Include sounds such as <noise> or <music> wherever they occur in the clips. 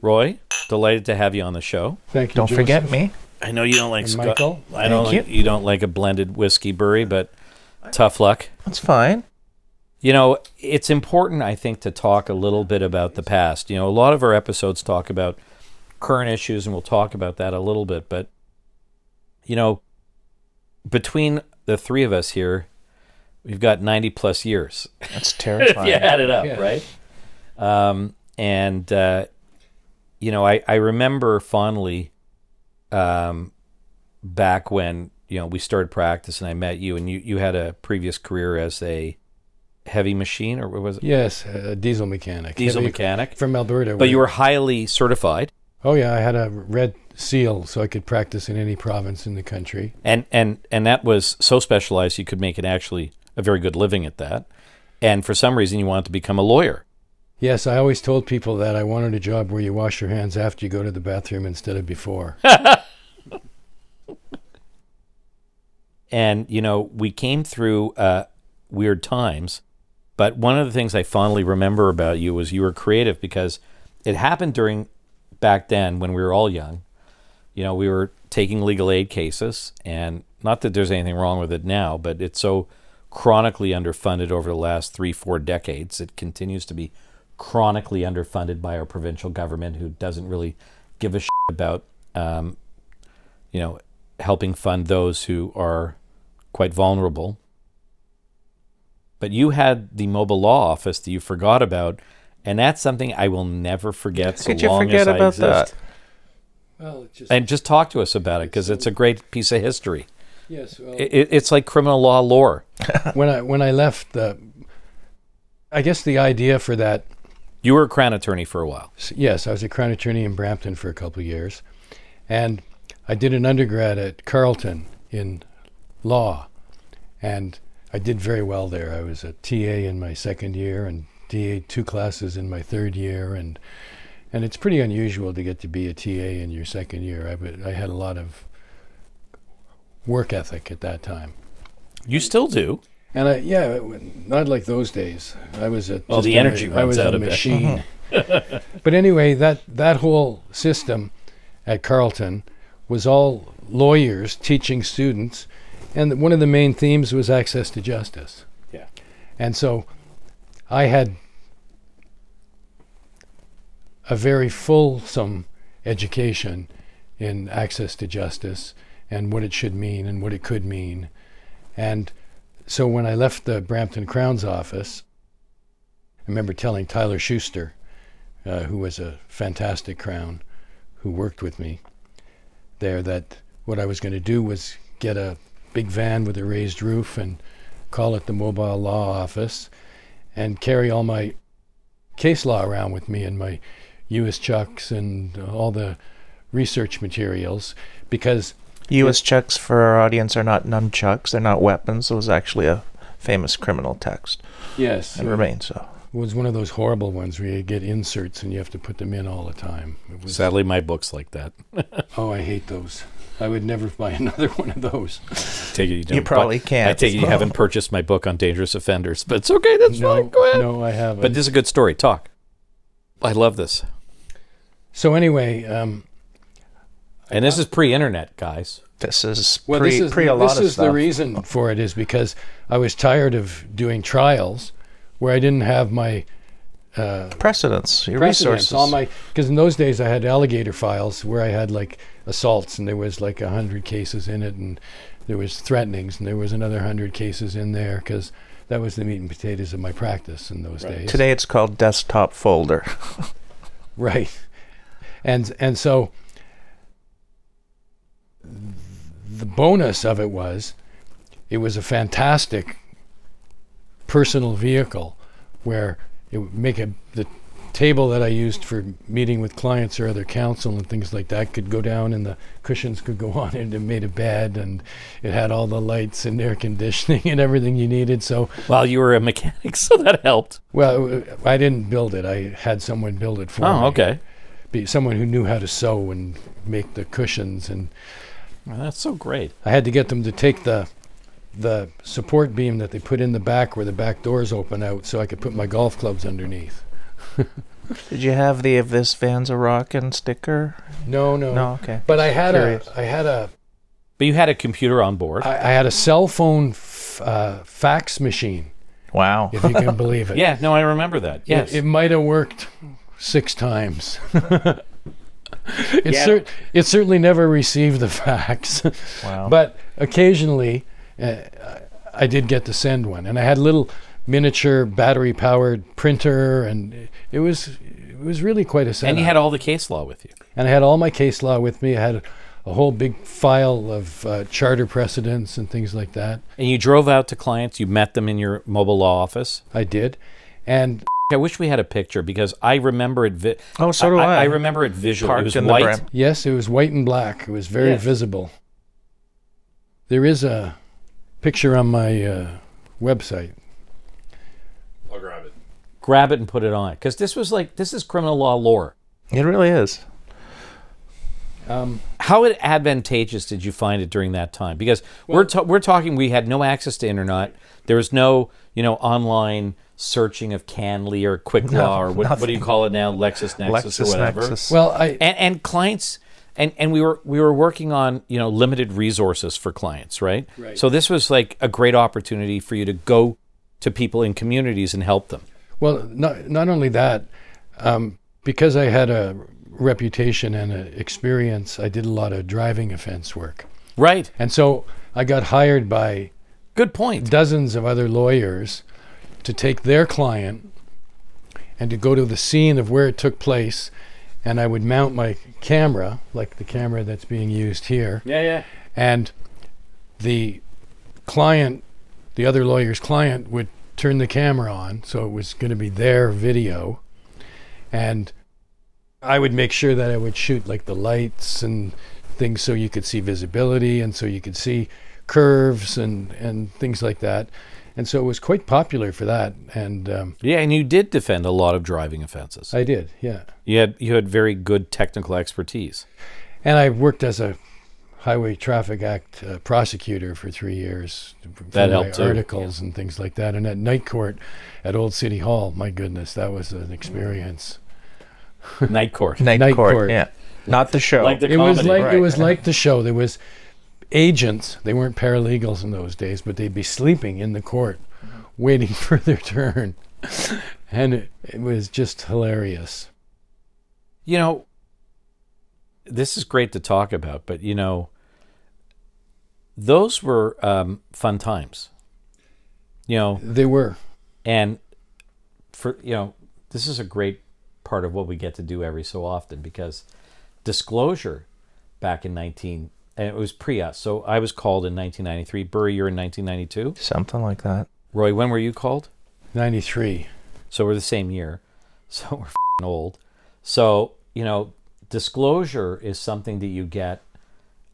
Roy, delighted to have you on the show. Thank you. Don't Joseph. forget me. I know you don't like And Scott. Michael, I don't thank like, you don't like a blended whiskey Bury, but tough luck. That's fine. You know, it's important, I think, to talk a little bit about the past. You know, a lot of our episodes talk about current issues, and we'll talk about that a little bit. But, you know, between the three of us here, we've got 90 plus years. That's terrifying. <laughs> if you add it up, Yeah. right? Um, and, uh, you know, I, I remember fondly um, back when, you know, we started practice and I met you, and you, you had a previous career as a heavy machine, or what was it? Yes, a diesel mechanic. Diesel Heavy- mechanic. from Alberta. But you were highly certified. Oh yeah, I had a red seal, so I could practice in any province in the country. and and and that was so specialized you could make it actually a very good living at that and for some reason you wanted to become a lawyer Yes, I always told people that I wanted a job where you wash your hands after you go to the bathroom instead of before. <laughs> and you know we came through uh, weird times but one of the things i fondly remember about you was you were creative because it happened during back then when we were all young you know we were taking legal aid cases and not that there's anything wrong with it now but it's so chronically underfunded over the last three four decades it continues to be chronically underfunded by our provincial government who doesn't really give a shit about um, you know helping fund those who are quite vulnerable but you had the mobile law office that you forgot about and that's something i will never forget so Could you long forget as I about exist. that? Well, it just and just talk to us about it because it's a great piece of history yes. Well, it, it- it's like criminal law lore <laughs> when I when I left the, I guess the idea for that you were a crown attorney for a while Yes, I was a crown attorney in Brampton for a couple of years, and I did an undergrad at Carleton in law, and I did very well there. I was a TA in my second year and DA two classes in my third year, and and it's pretty unusual to get to be a TA in your second year. I, I had a lot of work ethic at that time. you still do And I, yeah, it not like those days. I was a Well, the a- energy I was out a machine. <laughs> but anyway, that that whole system at Carleton was all lawyers teaching students, and one of the main themes was access to justice. Yeah. And so, I had a very fulsome education in access to justice and what it should mean and what it could mean. And so when I left the Brampton Crown's office, I remember telling Tyler Schuster, uh, who was a fantastic Crown, who worked with me there, that what I was going to do was get a big van with a raised roof and call it the Mobile Law Office and carry all my case law around with me and my Ewaschuks and all the research materials because Ewaschuks for our audience are not nunchucks. They're not weapons. It was actually a famous criminal text yes, and remains so. It was one of those horrible ones where you get inserts and you have to put them in all the time. It was, sadly my book's like that <laughs> oh, I hate those. I would never buy <laughs> another one of those. take it you, You probably but can't. i take it you haven't purchased my book on dangerous offenders but it's okay that's no, fine go ahead no, I haven't. but this is a good story talk i love this so anyway, um, and this is pre-internet guys This is well, pre, this is pre a lot of stuff. this is the reason for it is because I was tired of doing trials where I didn't have my uh, Precedents, your precedents, resources. all my because in those days I had alligator files where I had like assaults and there was like a hundred cases in it and there was threatenings and there was another hundred cases in there because that was the meat and potatoes of my practice in those days. Today it's called desktop folder. <laughs> right? And and so the bonus of it was it was a fantastic personal vehicle where it would make a the table that I used for meeting with clients or other counsel and things like that could go down and the cushions could go <laughs> on and it made a bed and it had all the lights and air conditioning and everything you needed. So well you were a mechanic <laughs> so that helped. Well I didn't build it. I had someone build it for oh, me. oh okay. Be someone who knew how to sew and make the cushions and well, that's so great I had to get them to take the the support beam that they put in the back where the back doors open out so I could put my golf clubs underneath. <laughs> Did you have the "If This Van's a Rockin' sticker? No, no, No, okay. But I had Curious. a, I had a, But you had a computer on board. I, I had a cell phone f- uh, fax machine, Wow. if you can believe it. <laughs> yeah, no, I remember that. It- Yes. It, might have worked six times. <laughs> it, Yeah. cer- it certainly never received the <laughs> fax, Wow. but occasionally uh, I did get to send one, and I had a little miniature battery-powered printer, and it was it was really quite a setup. and you had all the case law with you. and I had all my case law with me. I had a whole big file of uh, charter precedents and things like that. And you drove out to clients. You met them in your mobile law office. I did, and I wish we had a picture because I remember it. Vi- oh, so do I. I, remember it visually. Parked it was in the white. Bram- Yes, it was white and black. It was very Yes. visible. There is a picture on my uh, website. I'll grab it. Grab it and put it on because this was like this is criminal law lore. It really is. Um, How advantageous did you find it during that time? Because we're ta- we're talking we had no access to internet. There was no you know online searching of CanLII or Quicklaw or what, what do you call it now, LexisNexis or whatever. LexisNexis. well, I And, and clients and, and we were we were working on you know limited resources for clients, right? Right. So this was like a great opportunity for you to go to people in communities and help them. well not not only that, um, because I had a reputation and a experience, I did a lot of driving offense work, Right. and so I got hired by Good point. dozens of other lawyers to take their client and to go to the scene of where it took place and I would mount my camera like the camera that's being used here Yeah, yeah. and the client the other lawyer's client would turn the camera on so it was going to be their video and I would make sure that I would shoot like the lights and things so you could see visibility and so you could see curves and and things like that and so it was quite popular for that and um, Yeah, and you did defend a lot of driving offenses. I did yeah You had you had very good technical expertise. and I worked as a Highway Traffic Act uh, prosecutor for three years. That helped Articles and things like that. And at night court at Old City Hall, my goodness, that was an experience. <laughs> Night court. Night, Night court, court. Yeah. Not the show. Like the it was comedy, like it was like the show. There was agents. They weren't paralegals in those days, but they'd be sleeping in the court, waiting <laughs> for their turn, and it, it was just hilarious. You know, this is great to talk about, but you know, those were um, fun times. You know, They were. and for you know, this is a great part of what we get to do every so often because disclosure back in 19 and it was pre us. So I was called in 1993. Bury, you're in 1992. Something like that. Roy, when were you called? Ninety three. So we're the same year. So <laughs> we're fing old. So, you know, disclosure is something that you get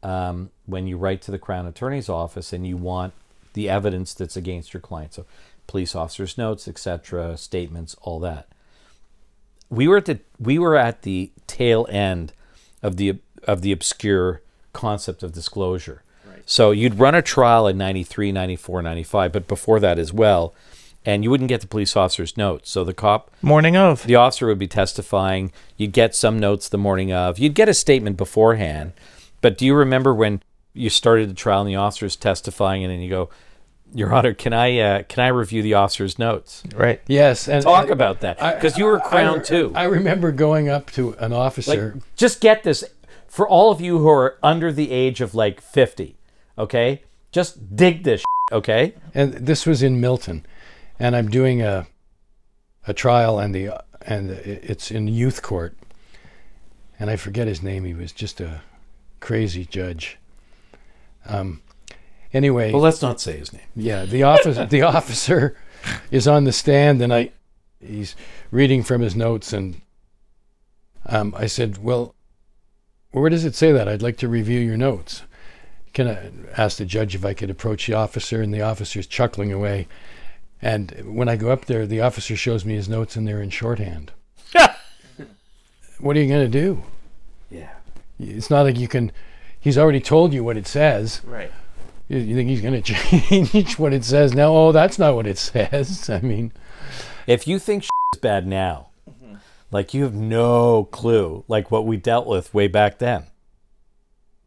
um, when you write to the Crown Attorney's office and you want the evidence that's against your client. So police officers' notes, etc., statements, all that. We were at the we were at the tail end of the of the obscure concept of disclosure. So you'd run a trial in 93, 94, 95, but before that as well, and you wouldn't get the police officer's notes. So the cop Morning of. the officer would be testifying. You'd get some notes the morning of. You'd get a statement beforehand. But do you remember when you started the trial and the officer's testifying, and then you go, "Your Honor, can I uh, can I review the officer's notes?" Right. Yes, and Talk and about that because you were crowned I, too. I remember going up to an like, officer. just get this for all of you who are under the age of like fifty. Okay, just dig this. Okay. and this was in Milton, and I'm doing a a trial, and the and it's in youth court, and I forget his name. He was just a crazy judge. Um, anyway, Well, let's not say his name. yeah, the office the <laughs> officer is on the stand, and I he's reading from his notes, and um, I said, "Well, where does it say that? I'd like to review your notes." Can I ask the judge if I could approach the officer? And the officer's chuckling away. And when I go up there, the officer shows me his notes, and they're in shorthand. <laughs> what are you going to do? Yeah. It's not like you can. He's already told you what it says. Right. You, you think he's going <laughs> to change what it says now? Oh, that's not what it says. <laughs> I mean, If you think <laughs> is bad now, Like you have no clue like what we dealt with way back then.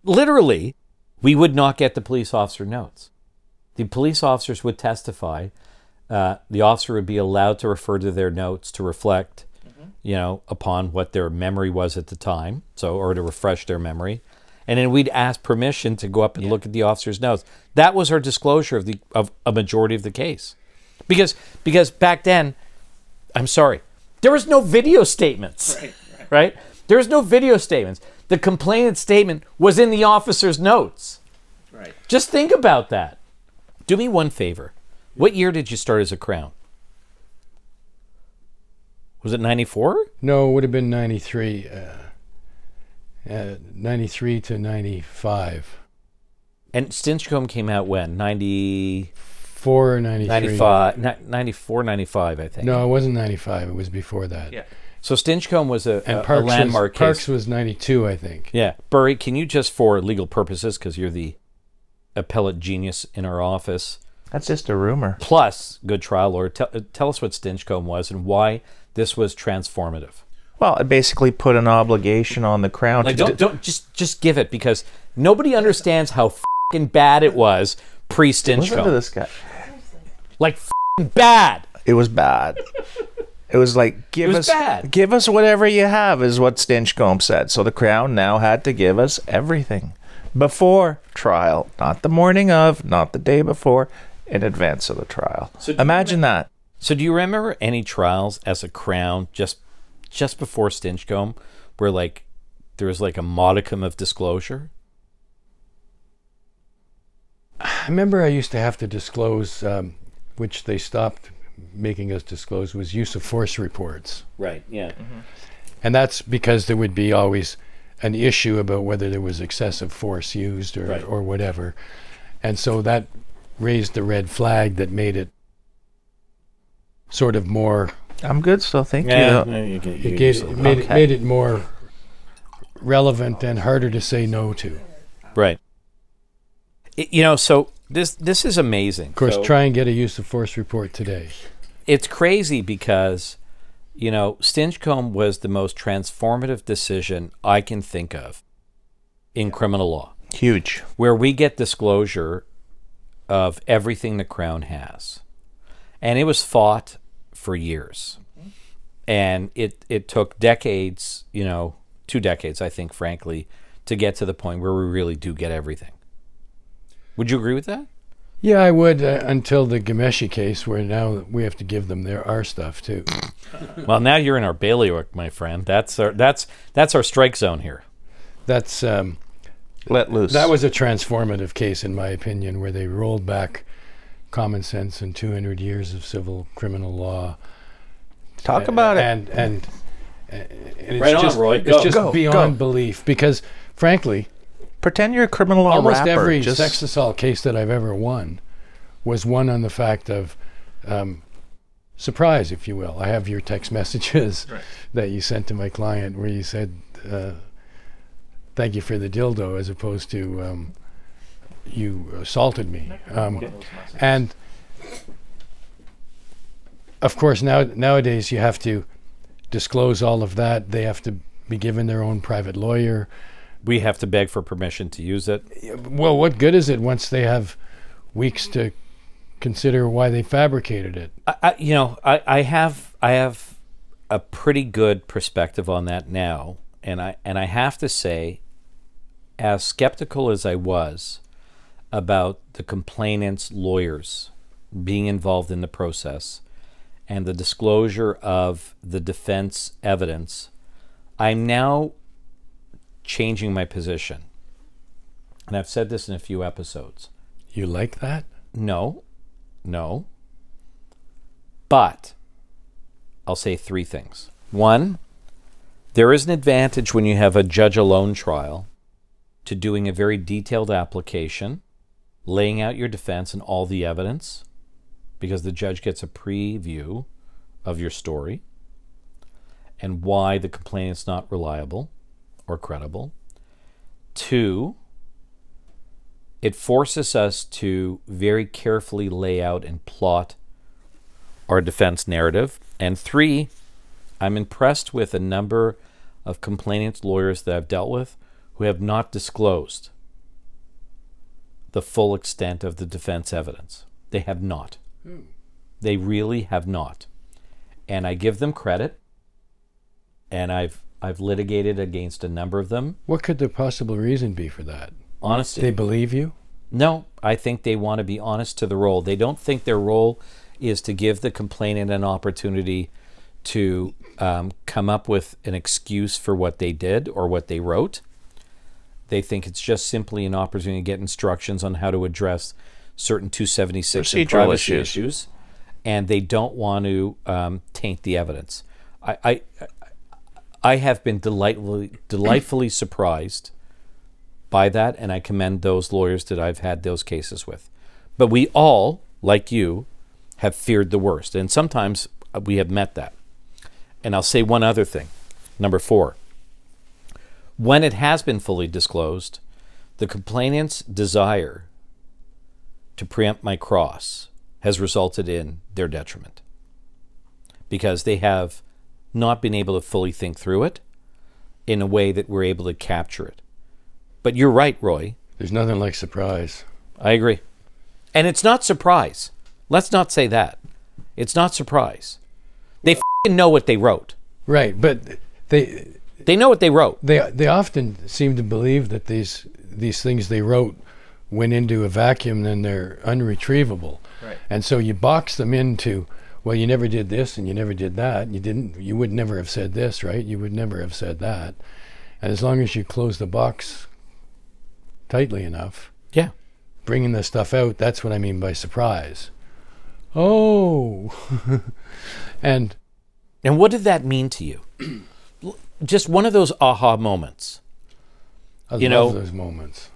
Literally, we would not get the police officer notes. The police officers would testify. Uh, the officer would be allowed to refer to their notes to reflect, you know, upon what their memory was at the time. So, or to refresh their memory, and then we'd ask permission to go up and look at the officer's notes. That was our disclosure of the of a majority of the case, because because back then, I'm sorry, there was no video statements, right? right. There was no video statements. The complainant statement was in the officer's notes. Right. Just think about that. Do me one favor. What year did you start as a crown? Was it 94? No, it would have been 93. Uh, uh, 93 to 95. And Stinchcombe came out when? 94 or 93. 95, 94, 95, I think. No, it wasn't 95. It was before that. Yeah. So Stinchcombe was a, And a, a Parks, landmark was, Parks was 92, I think. Yeah. Bury, can you just, for legal purposes, because you're the appellate genius in our office, That's just a rumor. plus good trial lawyer, tell, tell us what Stinchcombe was and why this was transformative. Well, it basically put an obligation on the crown Like, to don't, don't just just give it because nobody understands how fucking bad it was pre listen to Stinchcombe. this guy. Like fucking bad. It was bad. It was like give was us bad. give us whatever you have is what Stinchcombe said. So the crown now had to give us everything before trial, not the morning of, not the day before, in advance of the trial. So do you Imagine that. So do you remember any trials as a crown just just before Stinchcombe where like there was like a modicum of disclosure? I remember I used to have to disclose, um, which they stopped making us disclose, was use of force reports. Right. Yeah. And that's because there would be always an issue about whether there was excessive force used or, Right. or whatever. And so that raised the red flag that made it sort of more I'm good still, thank Yeah. you. you can- you it, can gave, use it it. made, it made it more relevant and harder to say no to. Right. It- you know, so this this is amazing. Of course, So- try and get a use of force report today. it's crazy because you know Stinchcombe was the most transformative decision I can think of in criminal law, Huge. where we get disclosure of everything the crown has, and it was fought for years, and it it took decades, you know, two decades, I think, frankly, to get to the point where we really do get everything. Would you agree with that? Yeah, I would uh, until the Ghomeshi case, where now we have to give them their our stuff too. <laughs> Well, now you're in our bailiwick, my friend. That's our that's that's our strike zone here. That's um, Let loose. that was a transformative case, in my opinion, where they rolled back common sense and 200 years of civil criminal law. talk about it. And and, and it's Right on, just, Roy. It's Go. just Go, beyond go. belief because, frankly, Pretend you're a criminal law almost rapper. every just sex assault case that I've ever won was won on the fact of um, surprise, if you will. I have your text <laughs> messages that you sent to my client where you said, uh, "Thank you for the dildo," as opposed to um, "You assaulted me." Um, and of course, now nowadays you have to disclose all of that. They have to be given their own private lawyer. We have to beg for permission to use it. Well, what good is it once they have weeks to consider why they fabricated it? I, I, you know, I, I have I have a pretty good perspective on that now, and I and I have to say, as skeptical as I was about the complainant's lawyers being involved in the process and the disclosure of the defense evidence, I'm now changing my position. And I've said this in a few episodes. You like that? No, no. But I'll say three things. One, there is an advantage when you have a judge alone trial to doing a very detailed application, laying out your defense and all the evidence, because the judge gets a preview of your story and why the complainant's not reliable or credible. Two, it forces us to very carefully lay out and plot our defense narrative. And three, I'm impressed with a number of complainants' lawyers that I've dealt with who have not disclosed the full extent of the defense evidence. They have not. They really have not. And I give them credit. And I've I've litigated against a number of them. What could the possible reason be for that? Honesty. They believe you? No, I think they want to be honest to the role. They don't think their role is to give the complainant an opportunity to um, come up with an excuse for what they did or what they wrote. They think it's just simply an opportunity to get instructions on how to address certain 276 and privacy issues. issues, and they don't want to um, taint the evidence. I, I, I have been delightfully, delightfully surprised by that, and I commend those lawyers that I've had those cases with. But we all, like you, have feared the worst, and sometimes we have met that. And I'll say one other thing. Number four. When it has been fully disclosed, the complainant's desire to preempt my cross has resulted in their detriment because they have not been able to fully think through it in a way that we're able to capture it. But you're right, Roy. There's nothing like surprise. I agree. And it's not surprise. Let's not say that. It's not surprise. They know what they wrote. Right, but they They know what they wrote. they they often seem to believe that these these things they wrote went into a vacuum and they're unretrievable. Right. And so you box them into well you never did this and you never did that. You didn't you would never have said this, right? You would never have said that. And as long as you close the box tightly enough, Yeah. bringing the stuff out, that's what I mean by surprise. Oh. <laughs> and And what did that mean to you? <clears throat> Just one of those aha moments. I You love know- those moments.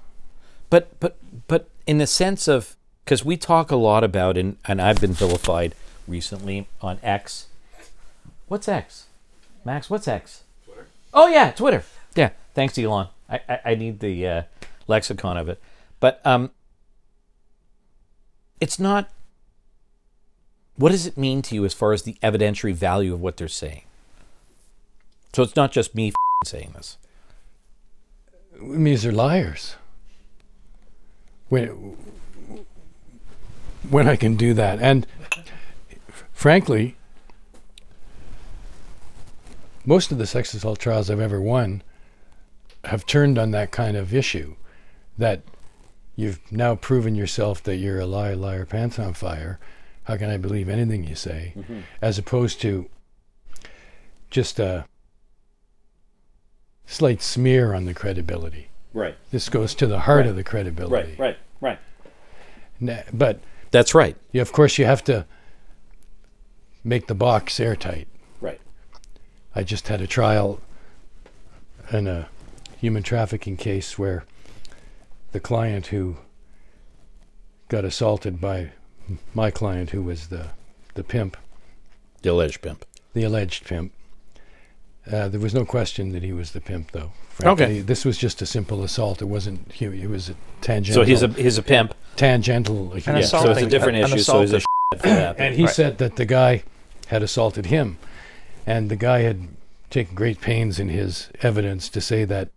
But but but in the sense of because we talk a lot about and and I've been vilified recently on X. What's X? Max, what's X? Twitter. Oh yeah, Twitter. Yeah, thanks, Elon. I I, I need the uh, lexicon of it, but um, it's not. What does it mean to you as far as the evidentiary value of what they're saying? So it's not just me saying this. It means they're liars. When when I can do that, and frankly, most of the sex assault trials I've ever won have turned on that kind of issue. That you've now proven yourself that you're a liar, liar, pants on fire. How can I believe anything you say? Mm-hmm. As opposed to just a slight smear on the credibility. Right. This goes to the heart Right. of the credibility. Right. Right. Na- But That's right. you, of course, you have to make the box airtight. Right. I just had a trial in a human trafficking case where the client who got assaulted by my client, who was the the pimp, The alleged pimp. the alleged pimp. Uh, there was no question that he was the pimp, though. Frankly, Okay. this was just a simple assault. It wasn't. He, it was a tangential. So he's a he's a pimp. tangential. An Yeah, so it's a different an issue. So he's a assaulted- <laughs> shit. And he Right. said that the guy had assaulted him. And the guy had taken great pains in his evidence to say that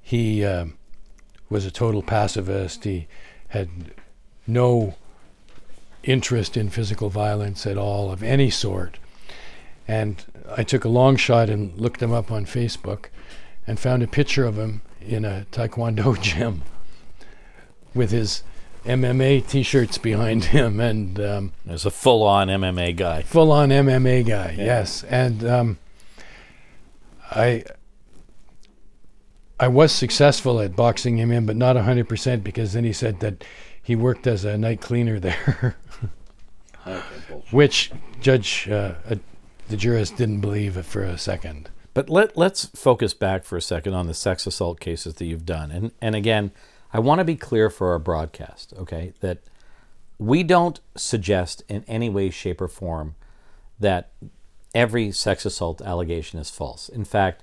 he um, was a total pacifist. He had no interest in physical violence at all of any sort. And I took a long shot and looked him up on Facebook and found a picture of him in a Taekwondo <laughs> gym with his MMA t shirts behind him and um, There's a full-on MMA guy. full on MMA guy, yes. And um, I I was successful at boxing him in, but not 100% because then he said that he worked as a night cleaner <laughs> there, which Judge uh, the jurist didn't believe it for a second. But let let's focus back for a second on the sex assault cases that you've done. And and again, I want to be clear for our broadcast, okay, that we don't suggest in any way, shape, or form that every sex assault allegation is false. In fact,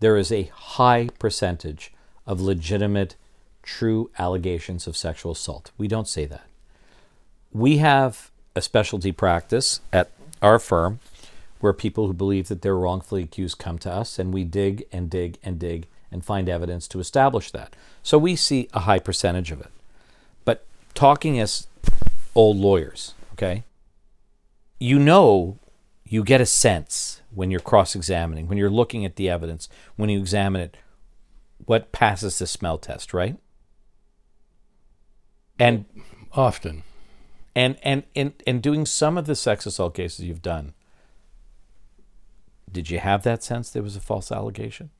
there is a high percentage of legitimate, true allegations of sexual assault. We don't say that. We have a specialty practice at our firm where people who believe that they're wrongfully accused come to us and we dig and dig and dig and find evidence to establish that. So we see a high percentage of it. But talking as old lawyers, okay, you know, you get a sense when you're cross examining, when you're looking at the evidence, when you examine it, what passes the smell test, right? And Often. and and in in doing some of the sex assault cases you've done, did you have that sense there was a false allegation?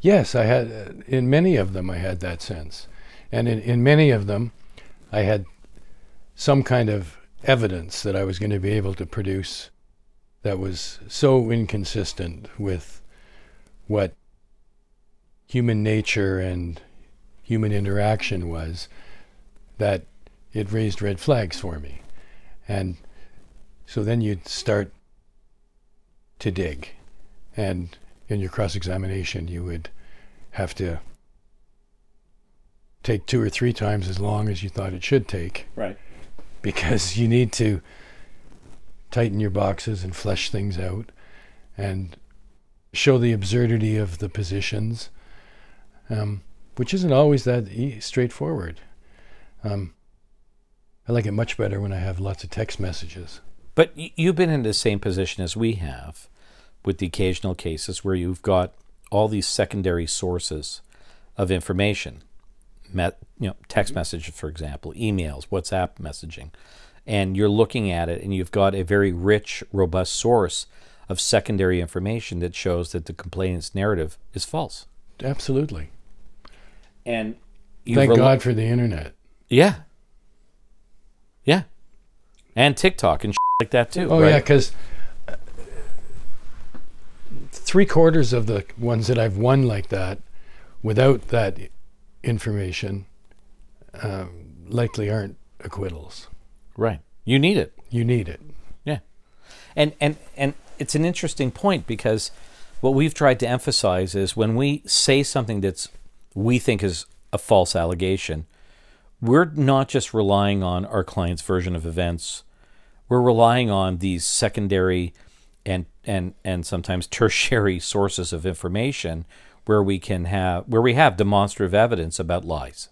Yes, I had, uh, in many of them, I had that sense. And in, in many of them, I had some kind of evidence that I was going to be able to produce that was so inconsistent with what human nature and human interaction was that it raised red flags for me. And so then you'd start to dig. And in your cross examination, you would have to take two or three times as long as you thought it should take Right. because you need to tighten your boxes and flesh things out and show the absurdity of the positions, um, which isn't always that e- straightforward. Um, I like it much better when I have lots of text messages. But you've been in the same position as we have with the occasional cases where you've got all these secondary sources of information. Met, you know, text mm-hmm. messages, for example, emails, WhatsApp messaging, and you're looking at it and you've got a very rich, robust source of secondary information that shows that the complainant's narrative is false. Absolutely. And you Thank rely- God for the internet. Yeah. Yeah. And TikTok and like that too. Oh right? yeah, because three quarters of the ones that I've won like that, without that information, um, likely aren't acquittals. Right. You need it. You need it. Yeah. And and and it's an interesting point because what we've tried to emphasize is when we say something that's we think is a false allegation, we're not just relying on our client's version of events. We're relying on these secondary and and and sometimes tertiary <laughs> sources of information where we can have where we have demonstrative evidence about lies.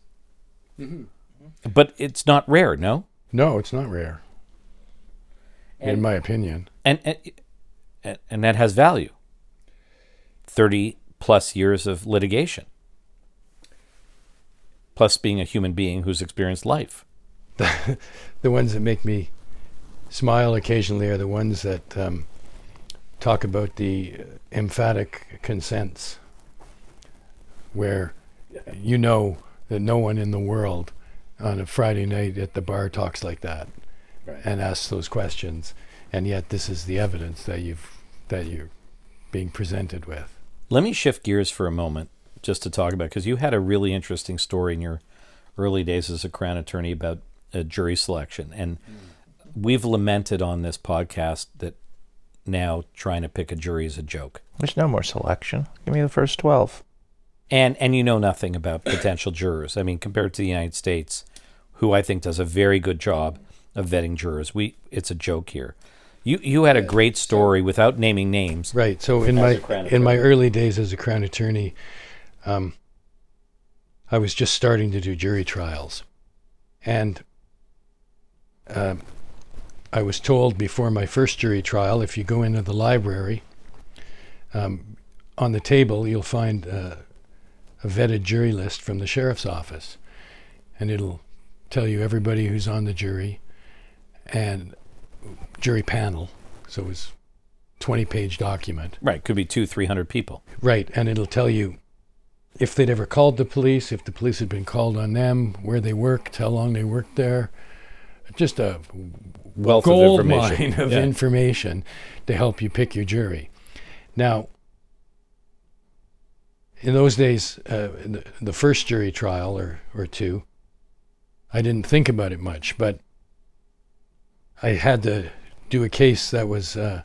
Mm-hmm. But it's not rare, no? No, it's not rare. in my opinion. and and and- and that has value. Thirty plus years of litigation, plus being a human being who's experienced life. <laughs> The ones that make me smile occasionally are the ones that um, talk about the emphatic consents, where you know that no one in the world on a Friday night at the bar talks like that and asks those questions, and yet this is the evidence that you've that you're being presented with. Let me shift gears for a moment just to talk about because you had a really interesting story in your early days as a crown attorney about uh, jury selection, and we've lamented on this podcast that now trying to pick a jury is a joke. There's no more selection. Give me the first 12. and and you know nothing about potential jurors. I mean, compared to the United States, who I think does a very good job of vetting jurors, we it's a joke here. You you had a great story without naming names. Right. So in my in my early days as a crown attorney, um, I was just starting to do jury trials, and um I was told before my first jury trial, if you go into the library, um, on the table you'll find uh, a vetted jury list from the sheriff's office, and it'll tell you everybody who's on the jury, and jury panel. So it was 20 page document. Right, could be two, three hundred people. Right, and it'll tell you if they'd ever called the police, if the police had been called on them, where they worked, how long they worked there. Just a Wealth gold of information. mine of Yeah. information to help you pick your jury. Now, in those days, uh, in the, the first jury trial or, or two, I didn't think about it much, but I had to do a case that was uh,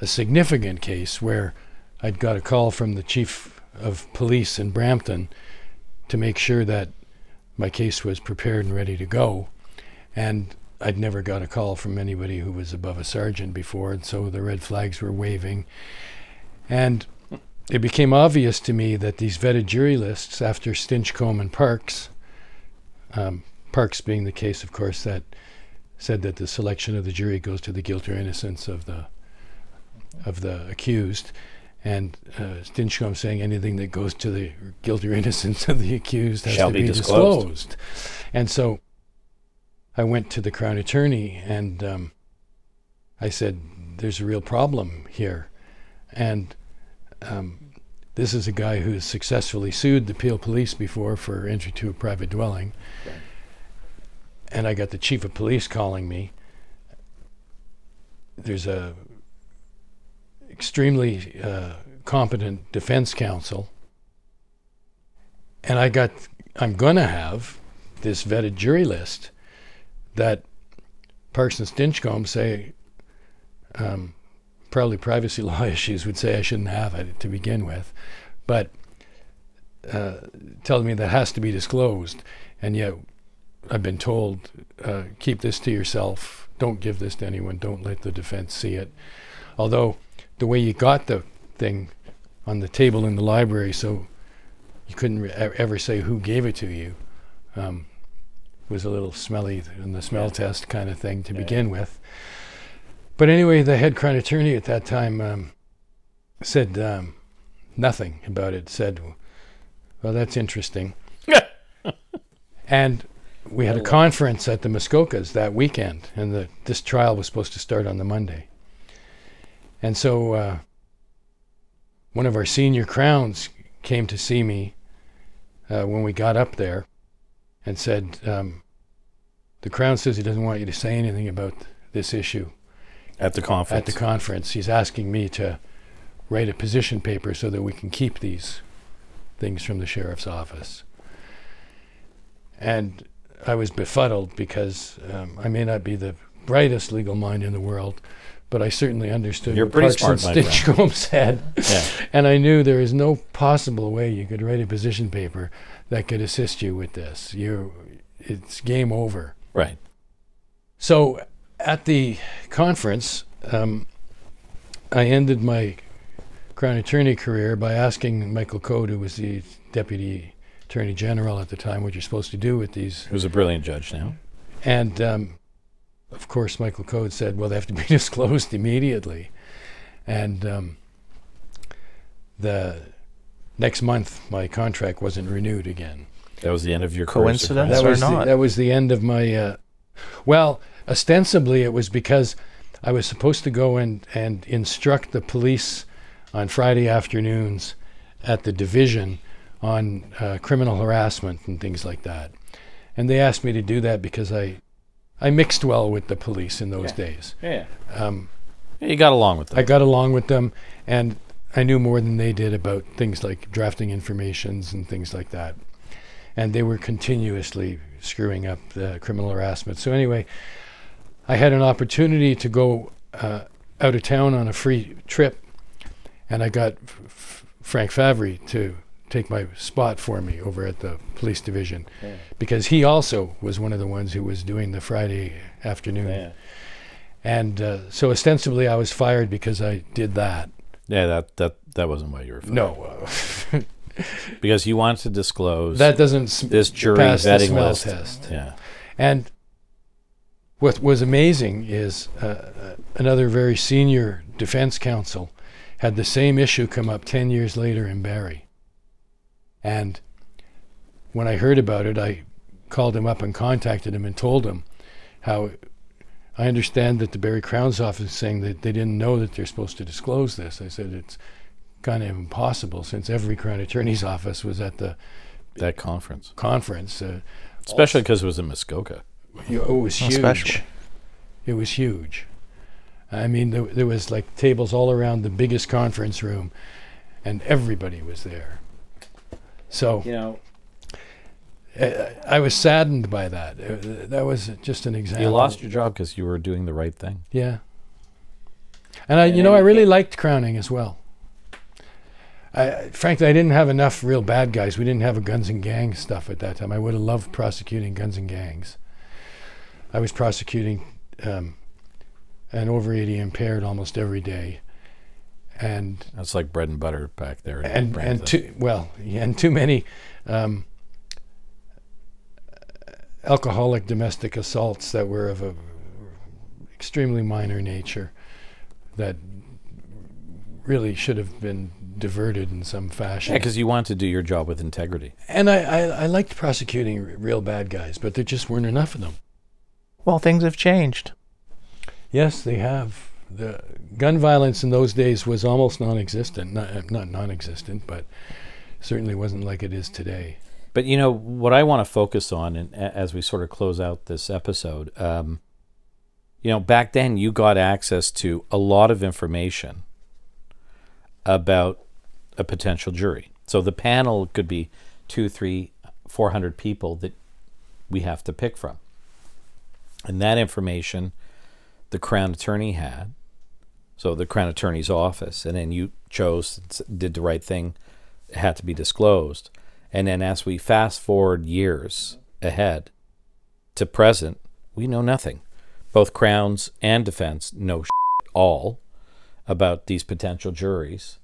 a significant case where I'd got a call from the chief of police in Brampton to make sure that my case was prepared and ready to go. And I'd never got a call from anybody who was above a sergeant before, and so the red flags were waving. And it became obvious to me that these vetted jury lists, after Stinchcombe and Parks, um, Parks being the case, of course, that said that the selection of the jury goes to the guilt or innocence of the of the accused, and uh, Stinchcombe saying anything that goes to the guilt or innocence of the accused has Shall to be be disclosed. disclosed. And so I went to the Crown Attorney and um, I said, "There's a real problem here," and um, this is a guy who's successfully sued the Peel Police before for entry to a private dwelling. And I got the chief of police calling me. There's a extremely uh, competent defense counsel, and I got. I'm gonna have this vetted jury list that Parks and Stinchcombe say um, probably privacy <laughs> law issues would say I shouldn't have it to begin with, but uh, telling me that has to be disclosed, and yet I've been told uh, keep this to yourself, don't give this to anyone, don't let the defense see it. Although the way you got the thing on the table in the library, so you couldn't re- ever say who gave it to you, um, was a little smelly in the smell test kind of thing to begin with. But anyway, the head crown attorney at that time um, said um, nothing about it. Said, "Well, that's interesting." <laughs> and we had a conference at the Muskokas that weekend, and the, this trial was supposed to start on the Monday. And so, uh, one of our senior crowns came to see me uh, when we got up there, and said, um, "The crown says he doesn't want you to say anything about this issue." At the conference. at the conference. He's asking me to write a position paper so that we can keep these things from the sheriff's office. And I was befuddled because um, I may not be the brightest legal mind in the world, but I certainly understood You're what pretty Parks smart, and my Stinchcombe <laughs> said. yeah. And I knew there is no possible way you could write a position paper that could assist you with this. You, it's game over. Right. So at the conference, um, I ended my Crown Attorney career by asking Michael Code, who was the Deputy Attorney General at the time, what you're supposed to do with these. Who's a brilliant judge now. And um, of course, Michael Code said, well, they have to be <laughs> disclosed immediately. And um, the next month, my contract wasn't renewed again. That was the end of your. Coincidence? surprise. That or was, the, not? that was the end of my. Uh, well, ostensibly, it was because I was supposed to go and, and instruct the police on Friday afternoons at the division on uh, criminal harassment and things like that. And they asked me to do that because I, I mixed well with the police in those Yeah. days. Yeah. Um. You got along with them. I got along with them, and I knew more than they did about things like drafting informations and things like that. And they were continuously screwing up the criminal harassment. So anyway, I had an opportunity to go uh, out of town on a free trip, and I got F- Frank Favre to take my spot for me over at the police division because he also was one of the ones who was doing the Friday afternoon. yeah. And uh, so ostensibly, I was fired because I did that. Yeah, that that that wasn't why you were fired. No, uh, <laughs> because you wanted to disclose that doesn't s- this jury pass the smell list. test. Yeah. And what was amazing is uh, uh, another very senior defense counsel had the same issue come up 10 years later in Barrie. And when I heard about it, I called him up and contacted him and told him how I understand that the Barrie Crown's office is saying that they didn't know that they're supposed to disclose this. I said it's kind of impossible since every Crown Attorney's <laughs> office was at the That conference, conference. Uh, especially because it was in Muskoka. you- it was huge. Especially. It was huge. I mean, there, there was like tables all around the biggest conference room, and everybody was there. So You know, uh, I was saddened by that. Uh, that was just an example. you lost your job because you were doing the right thing. Yeah. And I, you know, I really liked crowning as well. I, frankly, I didn't have enough real bad guys. We didn't have a guns and gangs stuff at that time. I would have loved prosecuting guns and gangs. I was prosecuting um, an over 80 impaired almost every day. And That's like bread and butter back there. in and and too well and too many um, alcoholic domestic assaults that were of a extremely minor nature that really should have been diverted in some fashion. yeah, because you want to do your job with integrity. and I, I, I liked prosecuting r- real bad guys, but there just weren't enough of them. Well, things have changed. Yes, they have. The gun violence in those days was almost non-existent. Not, not non-existent, but certainly wasn't like it is today. But you know what I want to focus on, and as we sort of close out this episode, um, you know, back then you got access to a lot of information about a potential jury. So the panel could be two, three, four hundred people that we have to pick from, and that information the crown attorney had. So the crown attorney's office, and then you chose, did the right thing, it had to be disclosed. And then as we fast forward years ahead to present, we know nothing. Both Crowns and defense know all about these potential juries.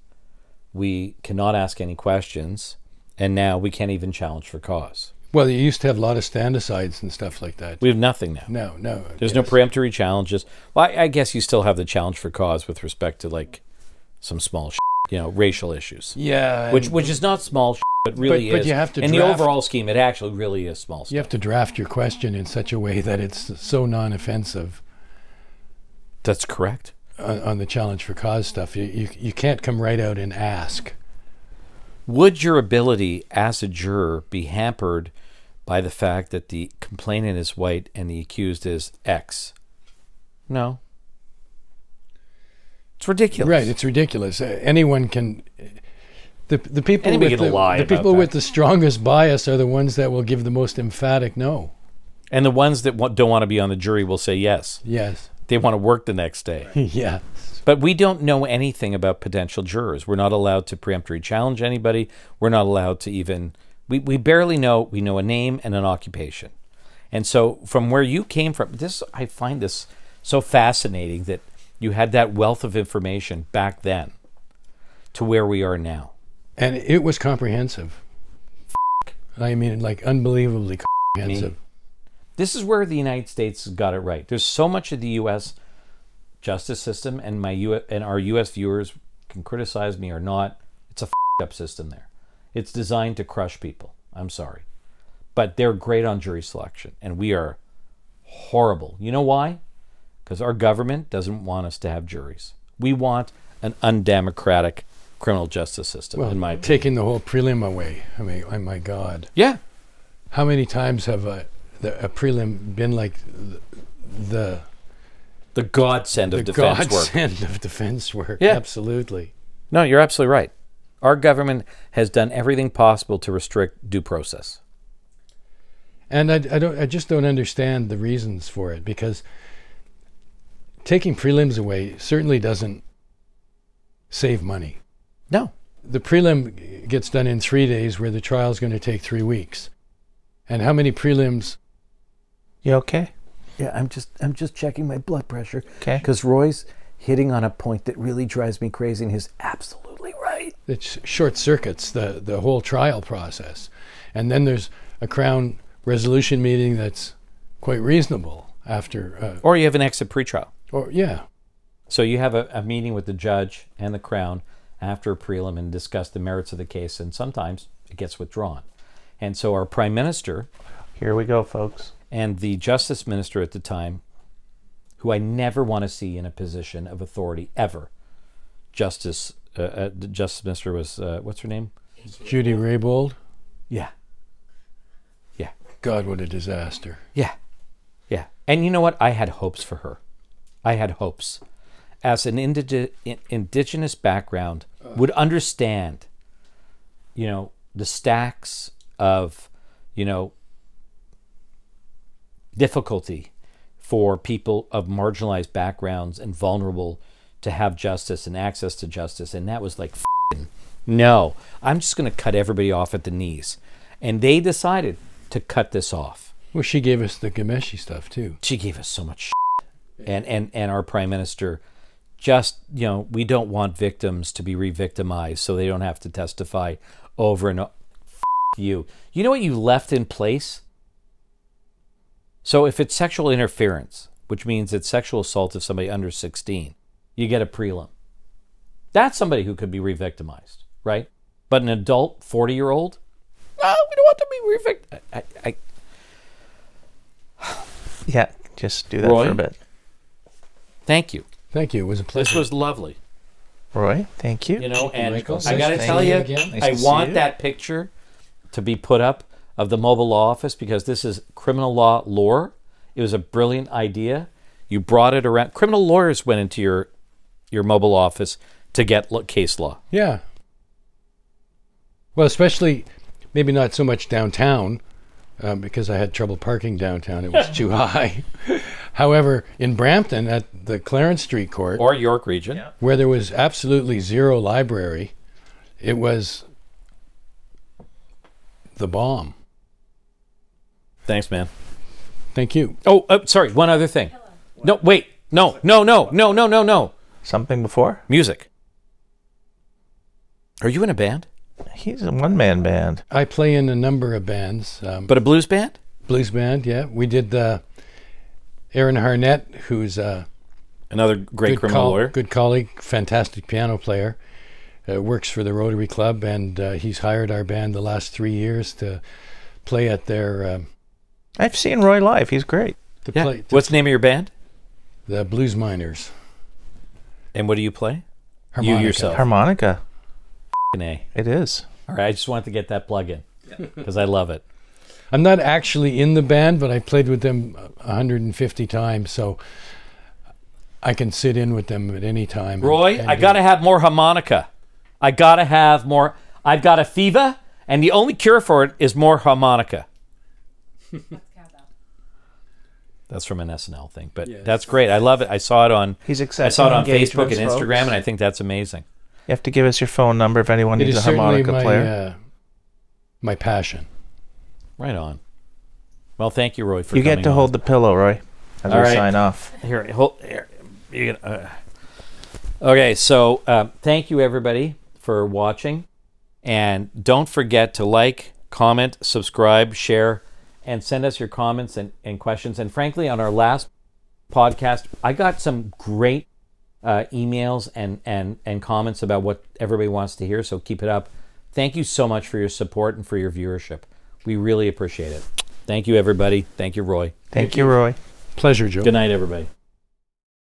We cannot ask any questions, and now we can't even challenge for cause. Well, you used to have a lot of stand-asides and stuff like that. We have nothing now. no, no. There's no peremptory challenges. Well, I, I guess you still have the challenge for cause with respect to like some small, you know, racial issues, Yeah, which which is not small, but really but is. you have to in the overall scheme, it actually really is small. you have to draft your question in such a way that it's so non-offensive That's correct. on, on the challenge for cause stuff. You, you you can't come right out and ask. Would your ability as a juror be hampered by the fact that the complainant is white and the accused is X? No. It's ridiculous. Right, it's ridiculous. Uh, anyone can. The, the people Anybody with can the, lie the people that. with the strongest bias are the ones that will give the most emphatic no. and the ones that don't want to be on the jury will say yes. Yes. They want to work the next day. <laughs> yeah. But we don't know anything about potential jurors. We're not allowed to preemptory challenge anybody. We're not allowed to even we, we barely know we know a name and an occupation. And so from where you came from, this I find this so fascinating that you had that wealth of information back then to where we are now. And it was comprehensive. I mean, like unbelievably comprehensive. This is where the United States got it right. There's so much of the U.S. justice system, and my U- and our U.S. viewers can criticize me or not. It's a f- up system there. It's designed to crush people. I'm sorry, but they're great on jury selection, and we are horrible. You know why? Because our government doesn't want us to have juries. We want an undemocratic criminal justice system. Well, in my taking the whole prelim away. I mean, oh my God. yeah, How many times have a, the, a prelim been like the, the, the godsend of the defense work. The godsend of defense work? Yeah. Absolutely. No, you're absolutely right. Our government has done everything possible to restrict due process. And I, I don't I just don't understand the reasons for it because taking prelims away certainly doesn't save money. No. The prelim gets done in three days where the trial is going to take three weeks. And how many prelims You okay? Yeah, I'm just I'm just checking my blood pressure. Okay. Because Roy's hitting on a point that really drives me crazy, and he's absolutely right. it short circuits the, the whole trial process. And then there's a Crown resolution meeting that's quite reasonable after, uh, Or you have an exit pretrial. or yeah, So you have a, a meeting with the judge and the crown after a prelim and discuss the merits of the case, and sometimes it gets withdrawn. And so our prime minister Here we go, folks. and the justice minister at the time, who I never want to see in a position of authority ever. Justice, uh, uh, the justice minister was uh, what's her name? Jody Raybould. Yeah, yeah, God, what a disaster. yeah, yeah. And you know what? I had hopes for her. I had hopes, as an indige- indigenous background, would understand. You know the stacks of, you know, difficulty for people of marginalized backgrounds and vulnerable to have justice and access to justice. And that was like, "F***ing no, I'm just going to cut everybody off at the knees. And they decided to cut this off. Well, she gave us the Ghomeshi stuff too. she gave us so much and and and our prime minister just you know we don't want victims to be re-victimized so they don't have to testify over and over you you know what you left in place so if it's sexual interference which means it's sexual assault of somebody under 16 you get a prelim that's somebody who could be re-victimized right but an adult 40 year old no we don't want to be re-victimized I, I, <sighs> Yeah, just do that Roy? for a bit. thank you Thank you. It was a pleasure. this was lovely Roy, thank you. you know and Michael. i gotta tell you you again. Nice i want you. that picture to be put up of the mobile law office because this is criminal law lore it was a brilliant idea you brought it around criminal lawyers went into your your mobile office to get lo- case law Yeah. Well, especially maybe not so much downtown um, because I had trouble parking downtown. It was too <laughs> high. However, in Brampton at the Clarence Street Court, or york region where there was absolutely zero library, it was the bomb. thanks man Thank you. oh uh, sorry one other thing no wait no no no no no no no Something before? music are you in a band He's a one man band. I play in a number of bands. Um, but a blues band blues band, yeah. We did uh, Aaron Harnett, who's uh, another great good, criminal col- lawyer good colleague, fantastic piano player. Uh, works for the Rotary Club, and uh, he's hired our band the last three years to play at their um, I've seen Roy live. He's great. to yeah. play to what's the name of your band the Blues Miners. And what do you play Harmonica. you yourself Harmonica. F***ing A. It is. All right, I just wanted to get that plug in because I love it. I'm not actually in the band, but I played with them 150 times, so I can sit in with them at any time. Roy, and I got to have more harmonica. I got to have more. I've got a fever, and the only cure for it is more harmonica. <laughs> That's from an SNL thing, but that's great. I love it. I saw it on. He's I saw it on Facebook and engagements, Instagram, folks. and I think that's amazing. You have to give us your phone number if anyone It needs is a harmonica my player. uh, my passion. Right on. Well, thank you, Roy, for you get to on. hold the pillow, Roy, as All we right. sign off. Here, hold. Here, you can, uh. Okay, so uh, thank you everybody for watching, and don't forget to like, comment, subscribe, share, and send us your comments and, and questions. And frankly, on our last podcast, I got some great uh, emails and and and comments about what everybody wants to hear. So keep it up. Thank you so much for your support and for your viewership. We really appreciate it. Thank you, everybody. Thank you, Roy. Thank you, Roy. Pleasure, Joe. Good night, everybody.